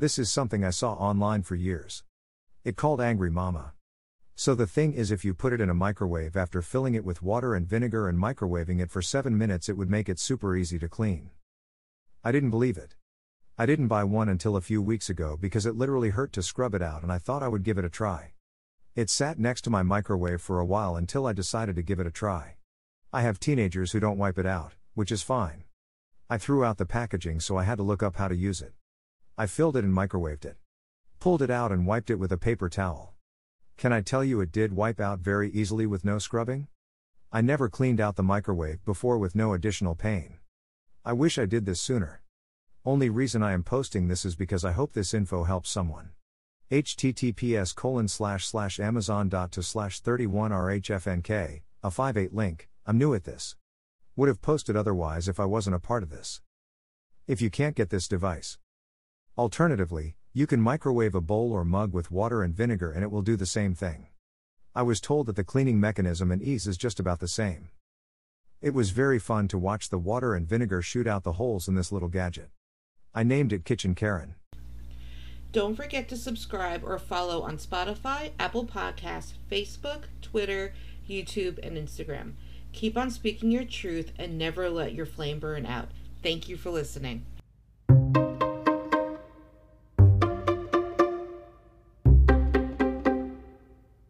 This is something I saw online for years. It called Angry Mama. So the thing is, if you put it in a microwave after filling it with water and vinegar and microwaving it for 7 minutes, it would make it super easy to clean. I didn't believe it. I didn't buy one until a few weeks ago because it literally hurt to scrub it out and I thought I would give it a try. It sat next to my microwave for a while until I decided to give it a try. I have teenagers who don't wipe it out, which is fine. I threw out the packaging so I had to look up how to use it. I filled it and microwaved it. Pulled it out and wiped it with a paper towel. Can I tell you it did wipe out very easily with no scrubbing? I never cleaned out the microwave before with no additional pain. I wish I did this sooner. Only reason I am posting this is because I hope this info helps someone. https colon slash slash amazon dot to slash 31 rhfnk, a 5.8 link, I'm new at this. Would have posted otherwise if I wasn't a part of this. If you can't get this device, Alternatively, you can microwave a bowl or mug with water and vinegar and it will do the same thing. I was told that the cleaning mechanism and ease is just about the same. It was very fun to watch the water and vinegar shoot out the holes in this little gadget. I named it Kitchen Karen. Don't forget to subscribe or follow on Spotify, Apple Podcasts, Facebook, Twitter, YouTube, and Instagram. Keep on speaking your truth and never let your flame burn out. Thank you for listening.